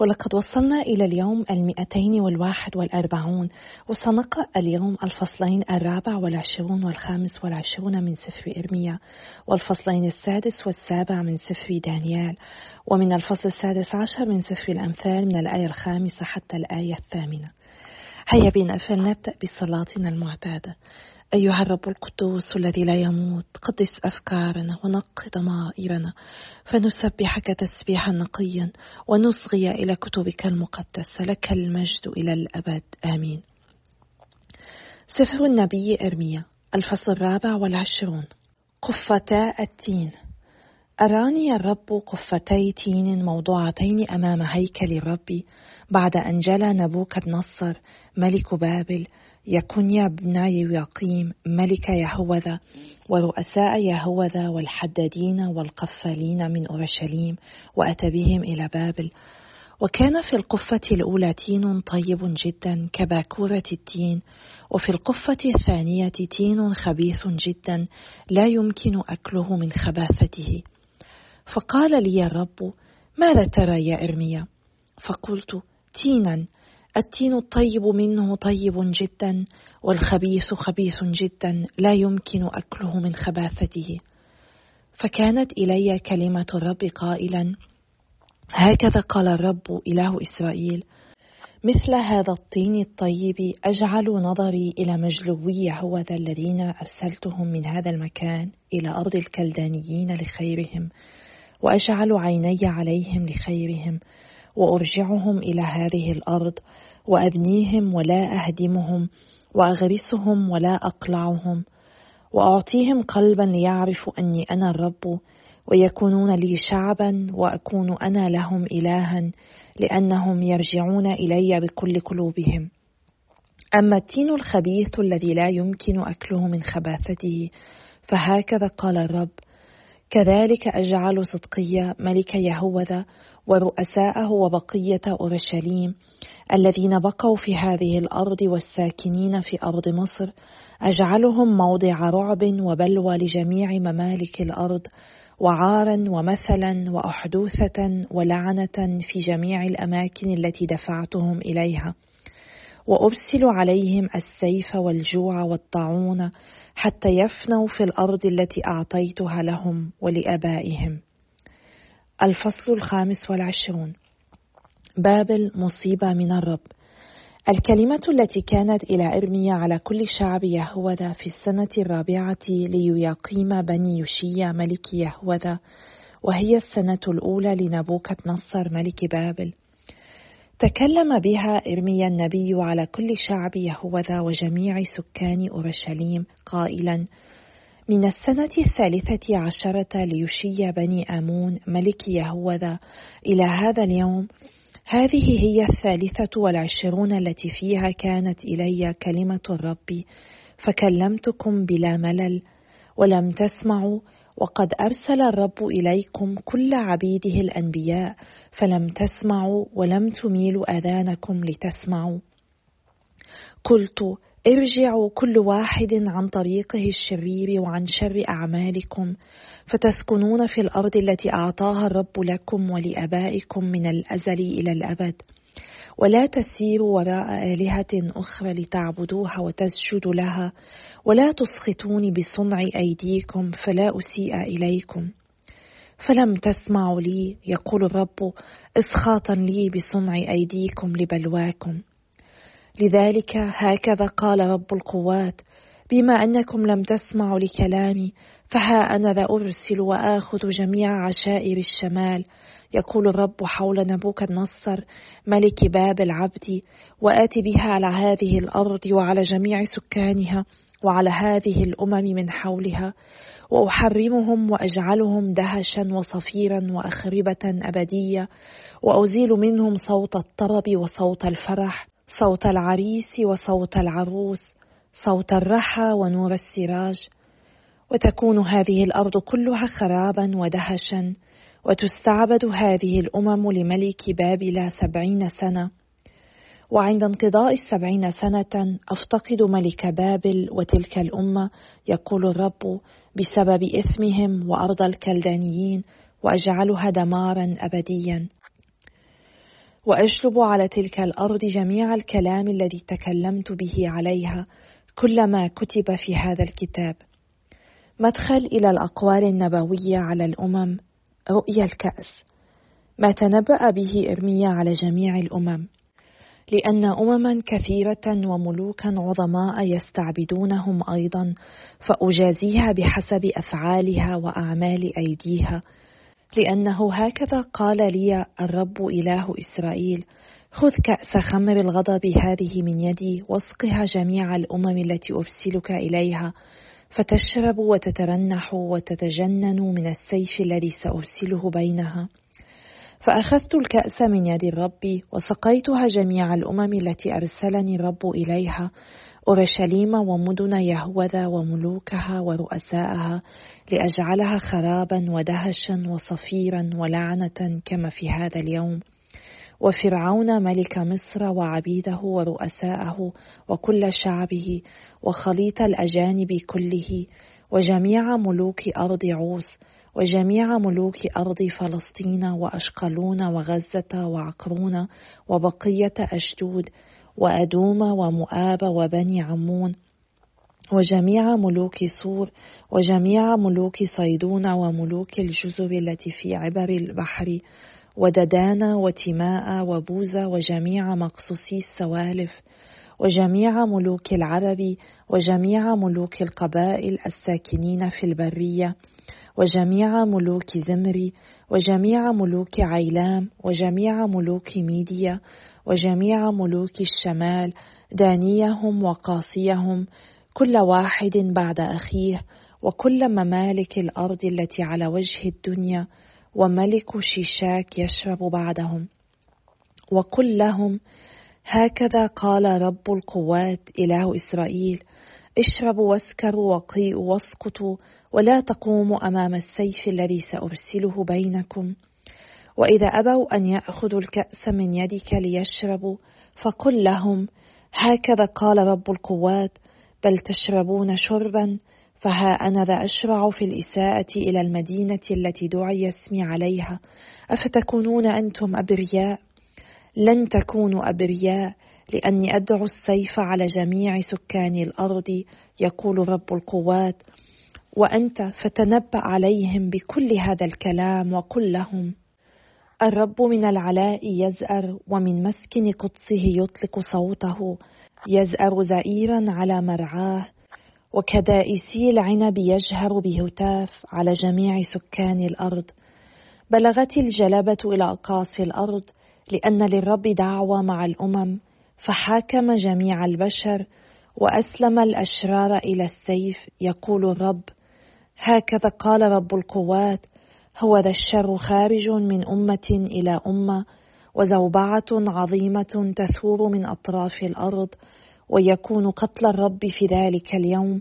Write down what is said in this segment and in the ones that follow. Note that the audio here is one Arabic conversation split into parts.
ولقد وصلنا إلى اليوم المئتين والواحد والأربعون وسنقرأ اليوم الفصلين الرابع والعشرون والخامس والعشرون من سفر إرميا والفصلين السادس والسابع من سفر دانيال ومن الفصل السادس عشر من سفر الأمثال من الآية الخامسة حتى الآية الثامنة. هيا بنا فلنبدأ بصلاتنا المعتادة. أيها الرب القدوس الذي لا يموت قدس أفكارنا ونق ضمائرنا فنسبحك تسبيحا نقيا ونصغي إلى كتبك المقدسة لك المجد إلى الأبد آمين. سفر النبي إرميا الفصل الرابع والعشرون. قفتا التين. أراني الرب قفتي تين موضوعتين أمام هيكل الرب بعد أن جلى نبوكد نصر ملك بابل يكونيا بن يقيم ملك يهوذا ورؤساء يهوذا والحدادين والقفالين من أورشليم وأتى بهم إلى بابل. وكان في القفة الأولى تين طيب جدا كباكورة التين وفي القفة الثانية تين خبيث جدا لا يمكن أكله من خباثته. فقال لي الرب ماذا ترى يا إرميا؟ فقلت تينا. التين الطيب منه طيب جدا والخبيث خبيث جدا لا يمكن أكله من خباثته. فكانت إلي كلمة الرب قائلا هكذا قال الرب إله إسرائيل مثل هذا الطين الطيب أجعل نظري إلى مجلوي يهوذا الذين أرسلتهم من هذا المكان إلى أرض الكلدانيين لخيرهم وأجعل عيني عليهم لخيرهم وأرجعهم إلى هذه الأرض وأبنيهم ولا أهدمهم وأغرسهم ولا أقلعهم وأعطيهم قلبا ليعرفوا أني أنا الرب ويكونون لي شعبا وأكون أنا لهم إلها لأنهم يرجعون إلي بكل قلوبهم. أما التين الخبيث الذي لا يمكن أكله من خباثته فهكذا قال الرب كذلك أجعل صدقية ملك يهوذا ورؤساءه وبقية أورشليم الذين بقوا في هذه الأرض والساكنين في أرض مصر أجعلهم موضع رعب وبلوى لجميع ممالك الأرض وعارا ومثلا وأحدوثة ولعنة في جميع الأماكن التي دفعتهم إليها. وأرسل عليهم السيف والجوع والطاعون حتى يفنوا في الأرض التي أعطيتها لهم ولآبائهم. الفصل الخامس والعشرون. بابل مصيبة من الرب. الكلمة التي كانت إلى إرميا على كل شعب يهوذا في السنة الرابعة ليقيم بني يوشيا ملك يهوذا وهي السنة الأولى لنبوكة نصر ملك بابل. تكلم بها إرميا النبي على كل شعب يهوذا وجميع سكان أورشليم قائلا من السنة الثالثة عشرة ليشي بني آمون ملك يهوذا. إلى هذا اليوم هذه هي الثالثة والعشرون التي فيها كانت إلي كلمة الرب. فكلمتكم بلا ملل ولم تسمعوا وقد أرسل الرب إليكم كل عبيده الأنبياء فلم تسمعوا ولم تميلوا آذانكم لتسمعوا. قلت ارجعوا كل واحد عن طريقه الشرير وعن شر أعمالكم فتسكنون في الأرض التي أعطاها الرب لكم ولآبائكم من الأزل إلى الأبد. ولا تسيروا وراء آلهة أخرى لتعبدوها وتسجدوا لها ولا تسخطوني بصنع أيديكم فلا أسيء إليكم. فلم تسمعوا لي يقول الرب إسخاطا لي بصنع أيديكم لبلواكم. لذلك هكذا قال رب القوات بما أنكم لم تسمعوا لكلامي فها أنا ذا أرسل وآخذ جميع عشائر الشمال. يقول الرب حول نبوك النصر ملك باب العبد وآتي بها على هذه الأرض وعلى جميع سكانها وعلى هذه الأمم من حولها. وأحرمهم وأجعلهم دهشا وصفيرا وأخربة أبدية وأزيل منهم صوت الطرب وصوت الفرح. صوت العريس وصوت العروس صوت الرحى ونور السراج. وتكون هذه الأرض كلها خرابا ودهشا وتستعبد هذه الأمم لملك بابل سبعين سنة. وعند انقضاء السبعين سنة أفتقد ملك بابل وتلك الأمة يقول الرب بسبب إثمهم وأرض الكلدانيين وأجعلها دمارا أبديا. وأجلب على تلك الأرض جميع الكلام الذي تكلمت به عليها كل ما كتب في هذا الكتاب. مدخل إلى الأقوال النبوية على الأمم رؤيا الكأس. ما تنبأ به إرميا على جميع الأمم. لأن أمما كثيرة وملوكا عظماء يستعبدونهم أيضا فأجازيها بحسب أفعالها وأعمال أيديها. لأنه هكذا قال لي الرب إله إسرائيل خذ كأس خمر الغضب هذه من يدي واسقها جميع الأمم التي أرسلك إليها فتشرب وتترنح وتتجنن من السيف الذي سأرسله بينها. فأخذت الكأس من يد الرب وسقيتها جميع الأمم التي أرسلني الرب إليها أورشليم ومدن يهوذا وملوكها ورؤساءها لأجعلها خرابا ودهشا وصفيرا ولعنة كما في هذا اليوم. وفرعون ملك مصر وعبيده ورؤساءه وكل شعبه وخليط الأجانب كله وجميع ملوك أرض عوس وجميع ملوك أرض فلسطين وأشقلون وغزة وعقرون وبقية أشدود وأدوم ومؤاب وبني عمون وجميع ملوك صور وجميع ملوك صيدون وملوك الجزر التي في عبر البحر وددان وتماء وبوزة وجميع مقصوصي السوالف وجميع ملوك العرب وجميع ملوك القبائل الساكنين في البرية وجميع ملوك زمري وجميع ملوك عيلام وجميع ملوك ميديا وجميع ملوك الشمال دانيهم وقاصيهم كل واحد بعد أخيه وكل ممالك الأرض التي على وجه الدنيا وملك شيشاك يشرب بعدهم. وقل لهم هكذا قال رب القوات إله إسرائيل اشربوا واسكروا وقيئوا واسقطوا ولا تقوموا أمام السيف الذي سأرسله بينكم. وإذا أبوا أن يأخذوا الكأس من يدك ليشربوا فقل لهم هكذا قال رب القوات بل تشربون شربا فها أنا ذا أشرع في الإساءة إلى المدينة التي دعي اسمي عليها. أفتكونون أنتم أبرياء؟ لن تكونوا أبرياء لأني أدعو السيف على جميع سكان الأرض يقول رب القوات. وأنت فتنبأ عليهم بكل هذا الكلام وقل لهم الرب من العلاء يزأر ومن مسكن قدسه يطلق صوته. يزأر زئيرا على مرعاه وكدائسي العنب يجهر بهتاف على جميع سكان الأرض. بلغت الجلبة إلى أقاصي الأرض لأن للرب دعوة مع الأمم فحاكم جميع البشر وأسلم الأشرار إلى السيف. يقول الرب هكذا قال رب القوات هو ذا الشر خارج من أمة إلى أمة وزوبعة عظيمة تثور من أطراف الأرض ويكون قتل الرب في ذلك اليوم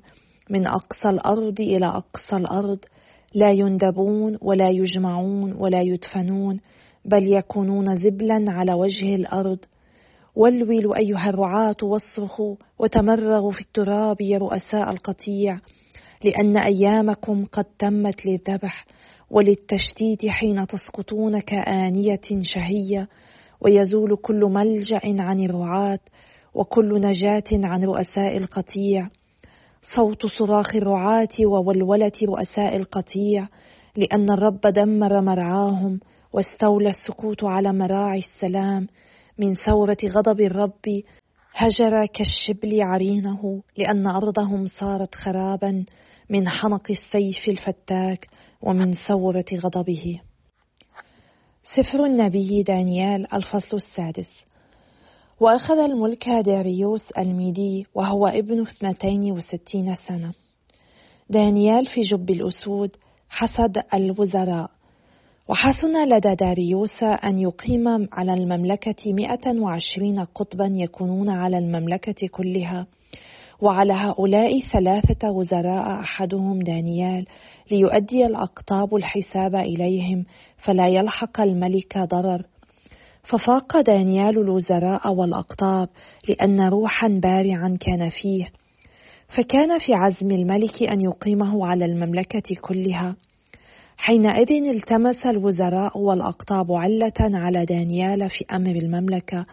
من أقصى الأرض إلى أقصى الأرض. لا يندبون ولا يجمعون ولا يدفنون بل يكونون زبلا على وجه الأرض. ولولوا أيها الرعاة واصرخوا وتمرغوا في التراب يا رؤساء القطيع لأن أيامكم قد تمت للذبح. وللتشتيت حين تسقطون كآنية شهية ويزول كل ملجأ عن الرعاة وكل نجاة عن رؤساء القطيع. صوت صراخ الرعاة وولولة رؤساء القطيع لأن الرب دمر مرعاهم واستولى السكوت على مراعي السلام. من ثورة غضب الرب هجر كالشبل عرينه لأن أرضهم صارت خرابا. من حنق السيف الفتاك ومن ثورة غضبه. سفر النبي دانيال الفصل السادس. وأخذ الملك داريوس الميدي وهو ابن اثنتين وستين سنة. دانيال في جب الأسود حسد الوزراء. وحسن لدى داريوس أن يقيم على المملكة مئة وعشرين قطبا يكونون على المملكة كلها. وعلى هؤلاء ثلاثة وزراء أحدهم دانيال ليؤدي الأقطاب الحساب إليهم فلا يلحق الملك ضرر. ففاق دانيال الوزراء والأقطاب لأن روحا بارعا كان فيه. فكان في عزم الملك أن يقيمه على المملكة كلها. حينئذ التمس الوزراء والأقطاب علة على دانيال في أمر المملكة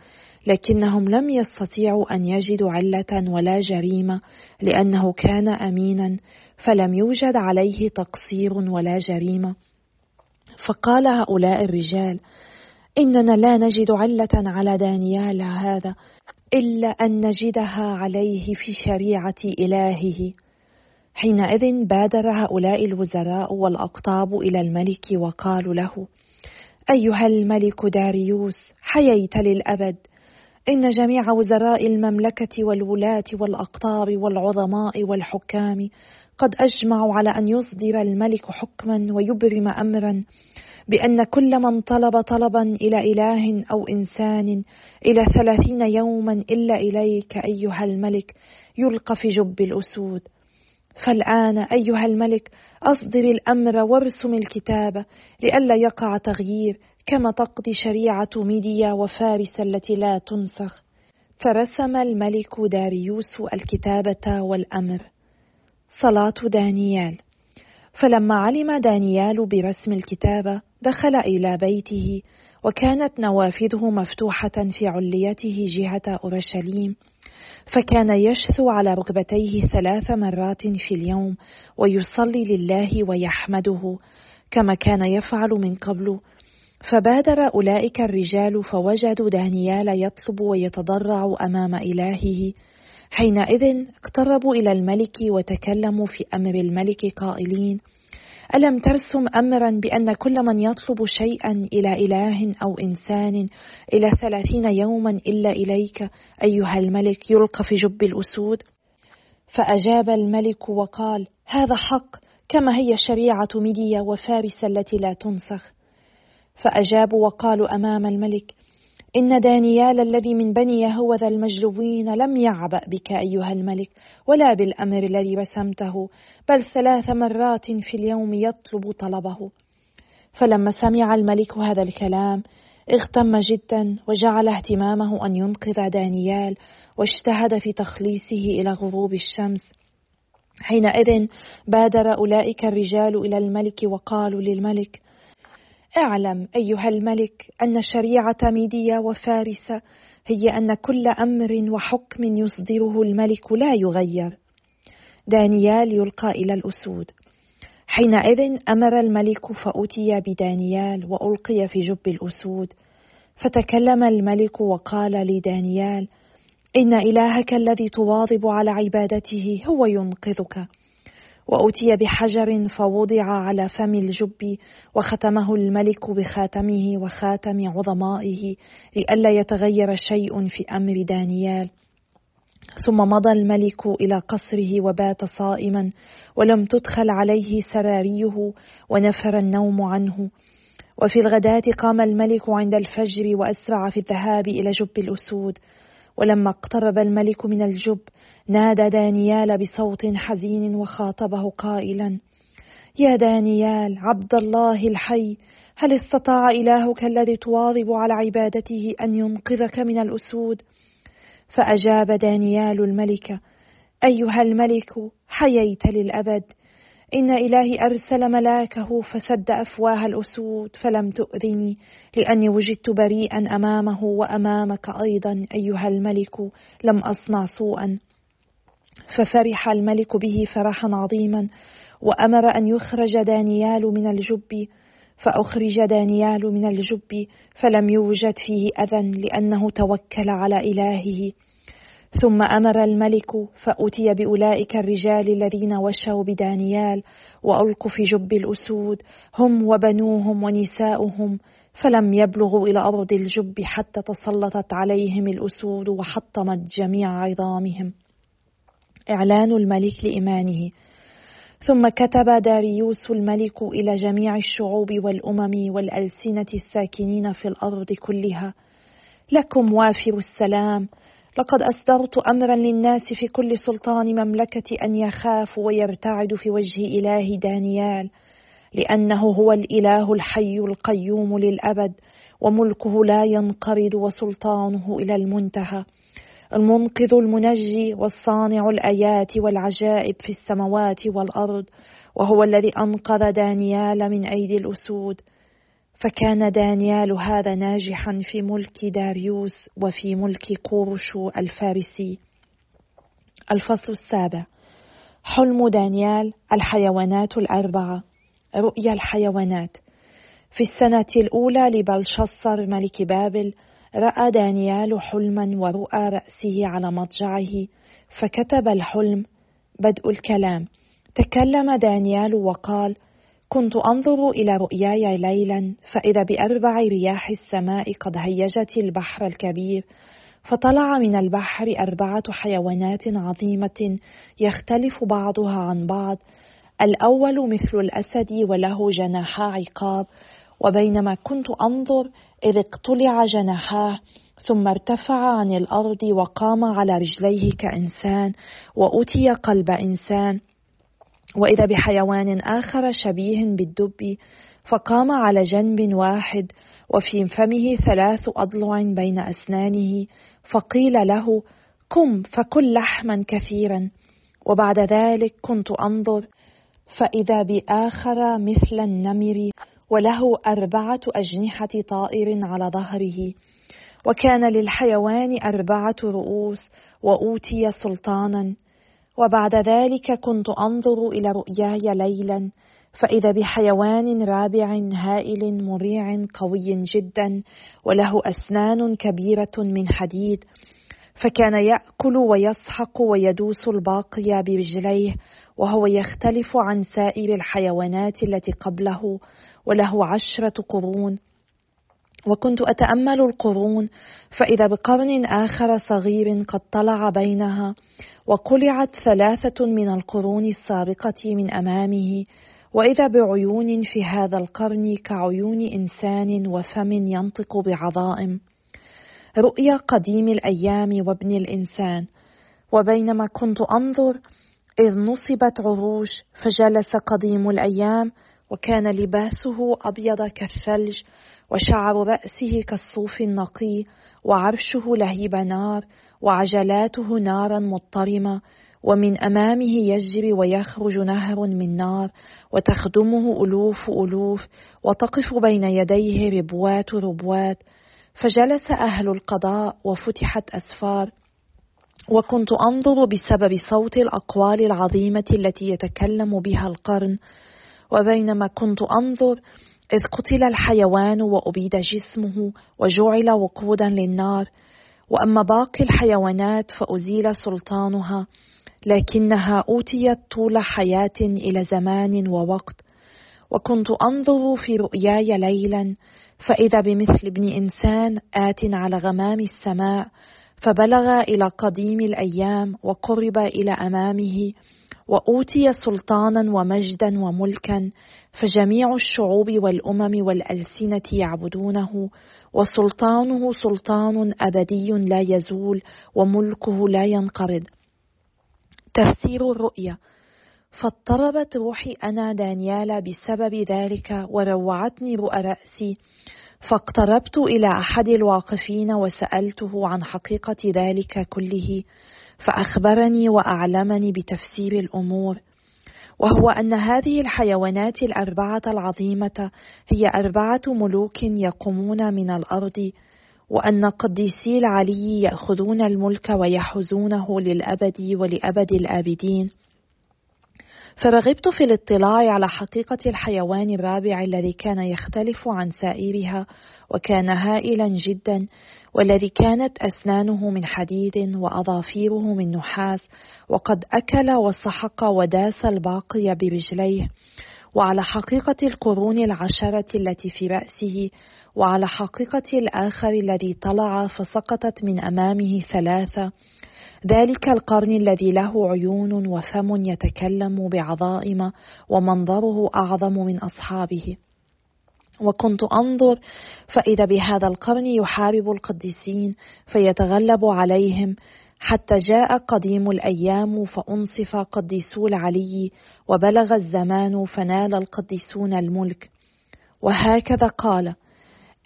لكنهم لم يستطيعوا أن يجدوا علة ولا جريمة لأنه كان أمينا فلم يوجد عليه تقصير ولا جريمة. فقال هؤلاء الرجال إننا لا نجد علة على دانيال هذا إلا أن نجدها عليه في شريعة إلهه. حينئذ بادر هؤلاء الوزراء والأقطاب إلى الملك وقالوا له أيها الملك داريوس حييت للأبد إن جميع وزراء المملكة والولاة والأقطاب والعظماء والحكام قد أجمعوا على أن يصدر الملك حكما ويبرم أمرا بأن كل من طلب طلبا إلى إله أو إنسان إلى ثلاثين يوما إلا إليك أيها الملك يلقى في جب الأسود. فالآن أيها الملك أصدر الأمر وارسم الكتابة لئلا يقع تغيير كما تقضي شريعة ميديا وفارس التي لا تنسخ. فرسم الملك داريوس الكتابة والأمر. صلاة دانيال. فلما علم دانيال برسم الكتابة دخل إلى بيته وكانت نوافذه مفتوحة في عليته جهة أورشليم. فكان يشثو على ركبتيه ثلاث مرات في اليوم ويصلي لله ويحمده كما كان يفعل من قبل. فبادر أولئك الرجال فوجدوا دانيال يطلب ويتضرع أمام إلهه. حينئذ اقتربوا إلى الملك وتكلموا في أمر الملك قائلين ألم ترسم أمرا بأن كل من يطلب شيئا إلى إله أو إنسان إلى ثلاثين يوما إلا إليك أيها الملك يلقى في جب الأسود؟ فأجاب الملك وقال هذا حق كما هي شريعة ميديا وفارس التي لا تنسخ. فأجابوا وقالوا أمام الملك إن دانيال الذي من بني يهوذا المجلوبين لم يعبأ بك أيها الملك ولا بالأمر الذي رسمته بل ثلاث مرات في اليوم يطلب طلبه. فلما سمع الملك هذا الكلام اغتم جدا وجعل اهتمامه أن ينقذ دانيال واجتهد في تخليصه إلى غروب الشمس. حينئذ بادر أولئك الرجال إلى الملك وقالوا للملك أعلم أيها الملك أن شريعة ميديا وفارس هي أن كل أمر وحكم يصدره الملك لا يغير. دانيال يلقى إلى الأسود. حينئذ أمر الملك فأتي بدانيال وألقي في جب الأسود. فتكلم الملك وقال لدانيال إن إلهك الذي تواظب على عبادته هو ينقذك. وأتي بحجر فوضع على فم الجب وختمه الملك بخاتمه وخاتم عظمائه لئلا يتغير شيء في أمر دانيال. ثم مضى الملك إلى قصره وبات صائما ولم تدخل عليه سراريه ونفر النوم عنه. وفي الغداة قام الملك عند الفجر وأسرع في الذهاب إلى جب الأسود. ولما اقترب الملك من الجب نادى دانيال بصوت حزين وخاطبه قائلا يا دانيال عبد الله الحي هل استطاع إلهك الذي تواظب على عبادته أن ينقذك من الأسود؟ فأجاب دانيال الملك أيها الملك حييت للأبد. إن إلهي أرسل ملاكه فسد أفواه الأسود فلم تؤذني لأني وجدت بريئا أمامه وأمامك أيضا أيها الملك لم أصنع سوءا. ففرح الملك به فرحا عظيما وأمر أن يخرج دانيال من الجب فأخرج دانيال من الجب فلم يوجد فيه أذى لأنه توكل على إلهه. ثم أمر الملك فأتي بأولئك الرجال الذين وشوا بدانيال وألقوا في جب الأسود هم وبنوهم ونساؤهم فلم يبلغوا إلى أرض الجب حتى تسلطت عليهم الأسود وحطمت جميع عظامهم. إعلان الملك لإيمانه. ثم كتب داريوس الملك إلى جميع الشعوب والأمم والألسنة الساكنين في الأرض كلها. لكم وافر السلام. لقد أصدرت أمرا للناس في كل سلطان مملكة أن يخافوا ويرتعدوا في وجه إله دانيال لأنه هو الإله الحي القيوم للأبد وملكه لا ينقرض وسلطانه إلى المنتهى. المنقذ المنجي والصانع الآيات والعجائب في السماوات والأرض وهو الذي أنقذ دانيال من أيدي الأسود. فكان دانيال هذا ناجحا في ملك داريوس وفي ملك قورشو الفارسي. الفصل السابع. حلم دانيال الحيوانات الأربعة. رؤيا الحيوانات. في السنة الأولى لبلشصر ملك بابل رأى دانيال حلما ورؤى رأسه على مضجعه فكتب الحلم بدء الكلام. تكلم دانيال وقال كنت أنظر إلى رؤياي ليلا فإذا بأربع رياح السماء قد هيجت البحر الكبير فطلع من البحر أربعة حيوانات عظيمة يختلف بعضها عن بعض. الأول مثل الأسد وله جناحا عقاب وبينما كنت أنظر إذ اقتلع جناحاه ثم ارتفع عن الأرض وقام على رجليه كإنسان وأتي قلب إنسان. وإذا بحيوان آخر شبيه بالدب فقام على جنب واحد وفي فمه ثلاث أضلع بين أسنانه فقيل له قم فكل لحما كثيرا وبعد ذلك كنت أنظر فإذا بآخر مثل النمر وله أربعة أجنحة طائر على ظهره. وكان للحيوان أربعة رؤوس وأوتي سلطانا. وبعد ذلك كنت أنظر إلى رؤياي ليلا. فإذا بحيوان رابع هائل مريع قوي جدا وله أسنان كبيرة من حديد. فكان يأكل ويسحق ويدوس الباقي برجليه وهو يختلف عن سائر الحيوانات التي قبله. وله عشرة قرون. وكنت أتأمل القرون فإذا بقرن آخر صغير قد طلع بينها وقلعت ثلاثة من القرون السابقة من أمامه. وإذا بعيون في هذا القرن كعيون إنسان وفم ينطق بعظائم. رؤيا قديم الأيام وابن الإنسان. وبينما كنت أنظر إذ نصبت عروش فجلس قديم الأيام وكان لباسه أبيض كالثلج وشعر رأسه كالصوف النقي وعرشه لهيب نار وعجلاته نارا مضطرمة ومن أمامه يجري ويخرج نهر من نار وتخدمه ألوف ألوف وتقف بين يديه ربوات ربوات فجلس أهل القضاء وفتحت أسفار وكنت أنظر بسبب صوت الأقوال العظيمة التي يتكلم بها القرن وبينما كنت أنظر إذ قتل الحيوان وأبيد جسمه وجعل وقودا للنار. وأما باقي الحيوانات فأزيل سلطانها لكنها أوتيت طول حياة إلى زمان ووقت. وكنت أنظر في رؤياي ليلا فإذا بمثل ابن إنسان آت على غمام السماء فبلغ إلى قديم الأيام وقرب إلى أمامه وأوتي سلطانا ومجدا وملكا فجميع الشعوب والأمم والألسنة يعبدونه وسلطانه سلطان أبدي لا يزول وملكه لا ينقرض. تفسير الرؤيا فاضطربت روحي أنا دانيال بسبب ذلك وروعتني رؤى رأسي فاقتربت إلى أحد الواقفين وسألته عن حقيقة ذلك كله. فأخبرني وأعلمني بتفسير الأمور. وهو أن هذه الحيوانات الأربعة العظيمة هي أربعة ملوك يقومون من الأرض وأن قديسي العلي يأخذون الملك ويحوزونه للأبد ولأبد الآبدين. فرغبت في الاطلاع على حقيقة الحيوان الرابع الذي كان يختلف عن سائرها وكان هائلا جدا والذي كانت أسنانه من حديد وأظافيره من نحاس وقد أكل وسحق وداس الباقي برجليه. وعلى حقيقة القرون العشرة التي في رأسه وعلى حقيقة الآخر الذي طلع فسقطت من أمامه ثلاثة ذلك القرن الذي له عيون وفم يتكلم بعظائم ومنظره أعظم من أصحابه. وكنت أنظر فإذا بهذا القرن يحارب القديسين فيتغلب عليهم حتى جاء قديم الأيام فأنصف قديسو العلي وبلغ الزمان فنال القديسون الملك. وهكذا قال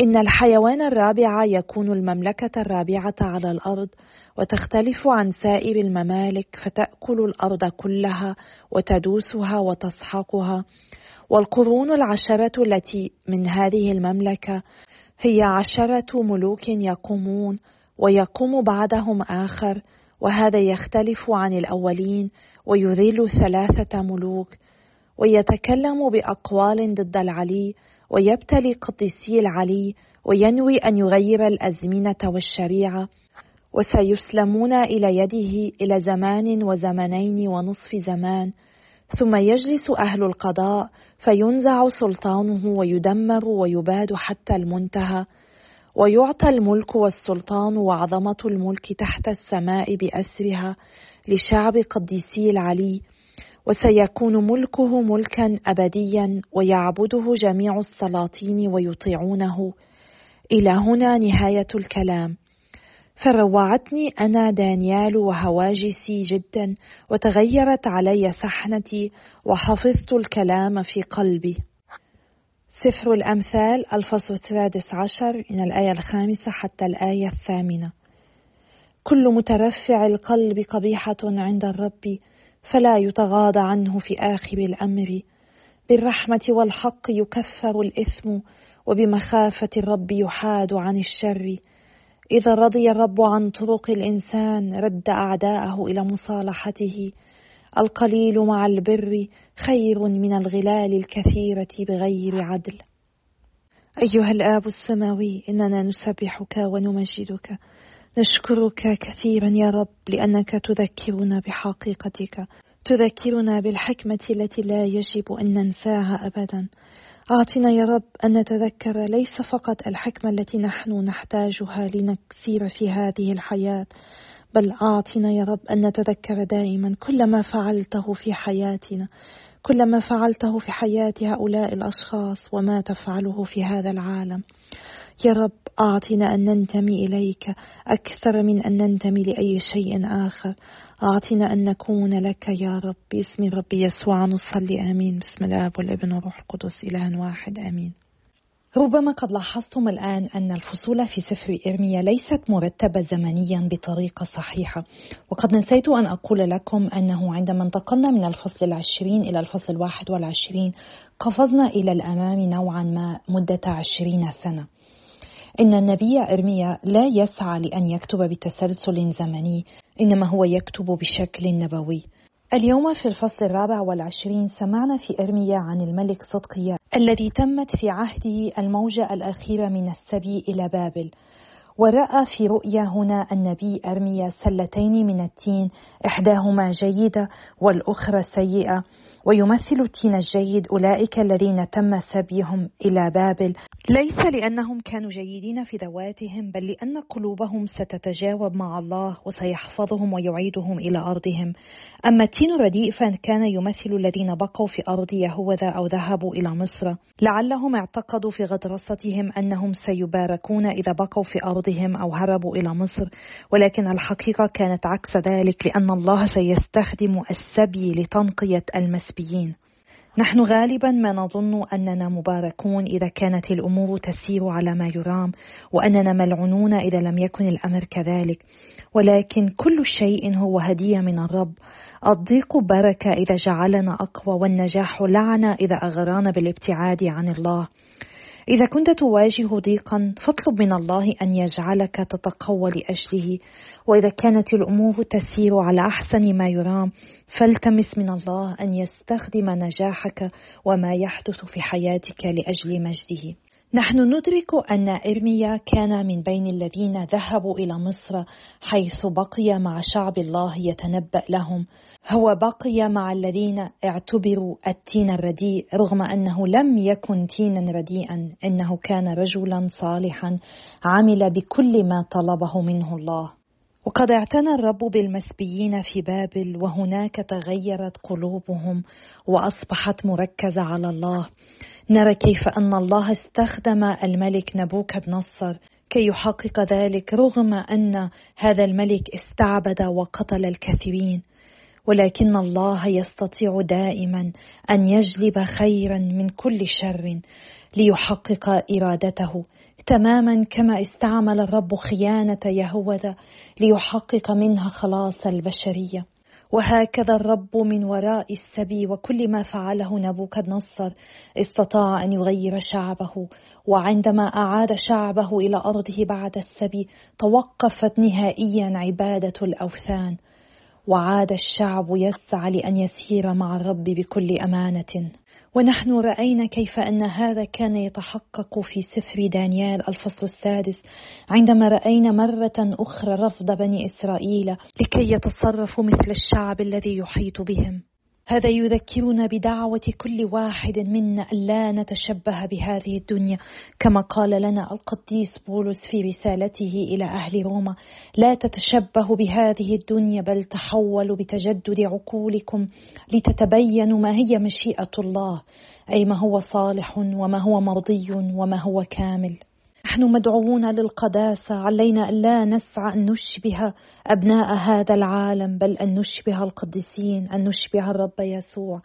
إن الحيوان الرابع يكون المملكة الرابعة على الأرض وتختلف عن سائر الممالك فتأكل الأرض كلها وتدوسها وتسحقها. والقرون العشرة التي من هذه المملكة هي عشرة ملوك يقومون ويقوم بعدهم آخر وهذا يختلف عن الأولين ويذل ثلاثة ملوك. ويتكلم بأقوال ضد العلي ويبتلي قديسي العلي وينوي أن يغير الأزمنة والشريعة وسيسلمون إلى يده إلى زمان وزمنين ونصف زمان. ثم يجلس أهل القضاء فينزع سلطانه ويدمر ويباد حتى المنتهى. ويعطى الملك والسلطان وعظمة الملك تحت السماء بأسرها لشعب قديسي العلي. وسيكون ملكه ملكا أبديا ويعبده جميع السلاطين ويطيعونه. إلى هنا نهاية الكلام. فروعتني أنا دانيال وهواجسي جدا وتغيرت علي سحنتي وحفظت الكلام في قلبي. سفر الأمثال الفصل السادس عشر من الآية الخامسة حتى الآية الثامنة. كل مترفع القلب قبيحة عند الرب فلا يتغاضى عنه في آخر الأمر. بالرحمة والحق يكفر الإثم وبمخافة الرب يحاد عن الشر. إذا رضي الرب عن طرق الإنسان رد أعداءه إلى مصالحته. القليل مع البر خير من الغلال الكثيرة بغير عدل. أيها الآب السماوي إننا نسبحك ونمجدك. نشكرك كثيرا يا رب لأنك تذكرنا بحقيقتك تذكرنا بالحكمة التي لا يجب أن ننساها أبدا. أعطنا يا رب أن نتذكر ليس فقط الحكمة التي نحن نحتاجها لنسير في هذه الحياة بل أعطنا يا رب أن نتذكر دائما كل ما فعلته في حياتنا كل ما فعلته في حياة هؤلاء الأشخاص وما تفعله في هذا العالم. يا رب أعطنا أن ننتمي إليك أكثر من أن ننتمي لأي شيء آخر. أعطنا أن نكون لك يا رب. باسم رب يسوع نصلي آمين. بسم الآب والابن والروح القدس إله واحد آمين. ربما قد لاحظتم الآن أن الفصول في سفر إرميا ليست مرتبة زمنيا بطريقة صحيحة. وقد نسيت أن أقول لكم أنه عندما انتقلنا من الفصل العشرين إلى الفصل الواحد والعشرين قفزنا إلى الأمام نوعا ما مدة عشرين سنة. إن النبي إرميا لا يسعى لأن يكتب بتسلسل زمني إنما هو يكتب بشكل نبوي. اليوم في الفصل الرابع والعشرين سمعنا في إرميا عن الملك صدقيا الذي تمت في عهده الموجة الأخيرة من السبي إلى بابل. ورأى في رؤيا هنا النبي أرميا سلتين من التين إحداهما جيدة والأخرى سيئة. ويمثل التين الجيد أولئك الذين تم سبيهم إلى بابل. ليس لأنهم كانوا جيدين في ذواتهم بل لأن قلوبهم ستتجاوب مع الله وسيحفظهم ويعيدهم إلى أرضهم. أما التين الرديء فكان يمثل الذين بقوا في أرض يهوذا أو ذهبوا إلى مصر لعلهم اعتقدوا في غطرستهم أنهم سيباركون إذا بقوا في أرضهم أو هربوا إلى مصر. ولكن الحقيقة كانت عكس ذلك لأن الله سيستخدم السبي لتنقية المسبيين نحن غالبا ما نظن أننا مباركون إذا كانت الأمور تسير على ما يرام وأننا ملعونون إذا لم يكن الأمر كذلك. ولكن كل شيء هو هدية من الرب. الضيق بركة إذا جعلنا أقوى والنجاح لعنه إذا اغرانا بالابتعاد عن الله. إذا كنت تواجه ضيقا فاطلب من الله أن يجعلك تتقوى لأجله. وإذا كانت الأمور تسير على أحسن ما يرام فالتمس من الله أن يستخدم نجاحك وما يحدث في حياتك لأجل مجده. نحن ندرك أن إرميا كان من بين الذين ذهبوا إلى مصر حيث بقي مع شعب الله يتنبأ لهم. هو بقي مع الذين اعتبروا التين الرديء رغم أنه لم يكن تينا رديئا. إنه كان رجلا صالحا عمل بكل ما طلبه منه الله. وقد اعتنى الرب بالمسبيين في بابل وهناك تغيرت قلوبهم وأصبحت مركزة على الله. نرى كيف أن الله استخدم الملك نبوكد نصر كي يحقق ذلك رغم أن هذا الملك استعبد وقتل الكثيرين ولكن الله يستطيع دائما أن يجلب خيرا من كل شر ليحقق إرادته. تماما كما استعمل الرب خيانة يهوذا ليحقق منها خلاص البشرية. وهكذا الرب من وراء السبي وكل ما فعله نبوكد نصر استطاع أن يغير شعبه. وعندما أعاد شعبه إلى أرضه بعد السبي توقفت نهائيا عبادة الأوثان. وعاد الشعب يسعى لأن يسير مع الرب بكل أمانة. ونحن رأينا كيف أن هذا كان يتحقق في سفر دانيال الفصل السادس عندما رأينا مرة أخرى رفض بني إسرائيل لكي يتصرفوا مثل الشعب الذي يحيط بهم. هذا يذكرنا بدعوة كل واحد منا ألا نتشبه بهذه الدنيا كما قال لنا القديس بولس في رسالته إلى أهل روما لا تتشبهوا بهذه الدنيا بل تحولوا بتجدد عقولكم لتتبينوا ما هي مشيئة الله أي ما هو صالح وما هو مرضي وما هو كامل. نحن مدعوون للقداسة علينا ألا نسعى أن نشبه أبناء هذا العالم بل أن نشبه القديسين أن نشبه الرب يسوع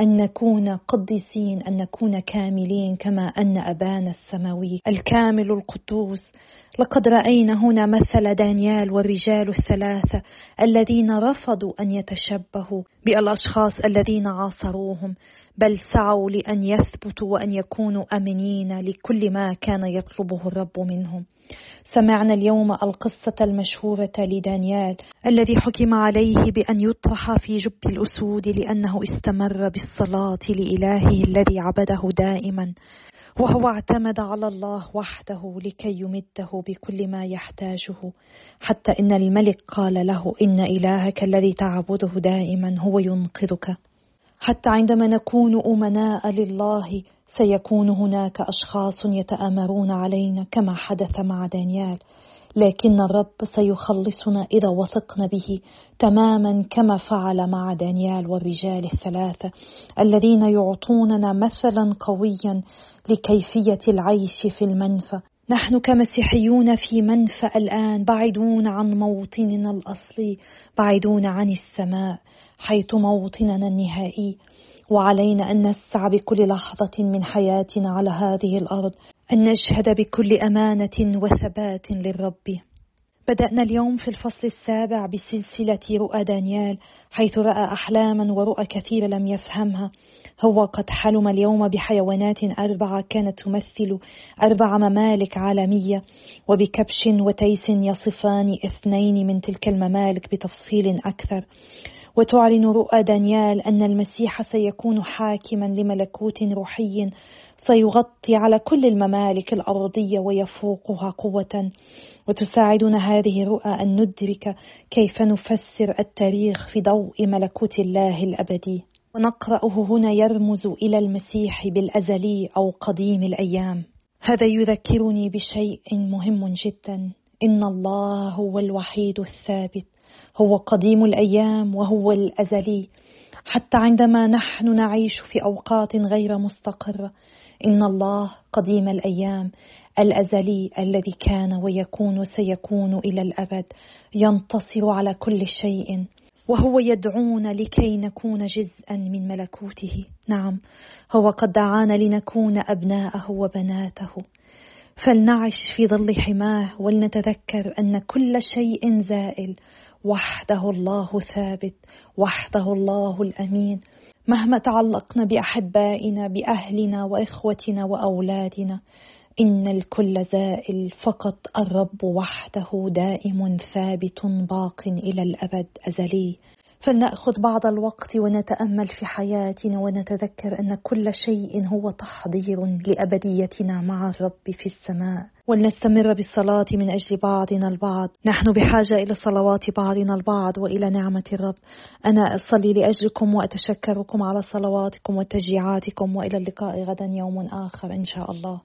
أن نكون قديسين أن نكون كاملين كما أن أبانا السماوي الكامل القدوس. لقد رأينا هنا مثل دانيال والرجال الثلاثة الذين رفضوا أن يتشبهوا. بالأشخاص الذين عاصروهم بل سعوا لأن يثبتوا وأن يكونوا أمنين لكل ما كان يطلبه الرب منهم. سمعنا اليوم القصة المشهورة لدانيال الذي حكم عليه بأن يطرح في جب الأسود لأنه استمر بالصلاة لإلهه الذي عبده دائما. وهو اعتمد على الله وحده لكي يمده بكل ما يحتاجه. حتى إن الملك قال له إن إلهك الذي تعبده دائما هو ينقذك. حتى عندما نكون أمناء لله سيكون هناك أشخاص يتآمرون علينا كما حدث مع دانيال. لكن الرب سيخلصنا إذا وثقنا به تماما كما فعل مع دانيال والرجال الثلاثة الذين يعطوننا مثلا قويا لكيفية العيش في المنفى. نحن كمسيحيون في منفى الآن بعيدون عن موطننا الأصلي بعيدون عن السماء حيث موطننا النهائي. وعلينا أن نسعى بكل لحظة من حياتنا على هذه الأرض. أن نشهد بكل أمانة وثبات للرب. بدأنا اليوم في الفصل السابع بسلسلة رؤى دانيال حيث رأى أحلاما ورؤى كثيرة لم يفهمها. هو قد حلم اليوم بحيوانات أربعة كانت تمثل أربع ممالك عالمية وبكبش وتيس يصفان اثنين من تلك الممالك بتفصيل أكثر. وتعلن رؤى دانيال أن المسيح سيكون حاكما لملكوت روحي سيغطي على كل الممالك الأرضية ويفوقها قوة. وتساعدنا هذه الرؤى أن ندرك كيف نفسر التاريخ في ضوء ملكوت الله الأبدي. ونقرأه هنا يرمز إلى المسيح بالأزلي أو قديم الأيام. هذا يذكرني بشيء مهم جدا. إن الله هو الوحيد الثابت. هو قديم الأيام وهو الأزلي. حتى عندما نحن نعيش في أوقات غير مستقرة إن الله قديم الأيام الأزلي الذي كان ويكون وسيكون إلى الأبد ينتصر على كل شيء وهو يدعونا لكي نكون جزءا من ملكوته. نعم هو قد دعانا لنكون أبناءه وبناته. فلنعش في ظل حماه ولنتذكر أن كل شيء زائل وحده الله ثابت وحده الله الأمين. مهما تعلقنا بأحبائنا بأهلنا وإخوتنا وأولادنا إن الكل زائل فقط الرب وحده دائم ثابت باق إلى الأبد أزلي. فلنأخذ بعض الوقت ونتأمل في حياتنا ونتذكر أن كل شيء هو تحضير لأبديتنا مع الرب في السماء. ولنستمر بالصلاة من أجل بعضنا البعض. نحن بحاجة إلى صلوات بعضنا البعض وإلى نعمة الرب. أنا أصلي لأجلكم وأتشكركم على صلواتكم وتشجيعاتكم وإلى اللقاء غدا يوم آخر إن شاء الله.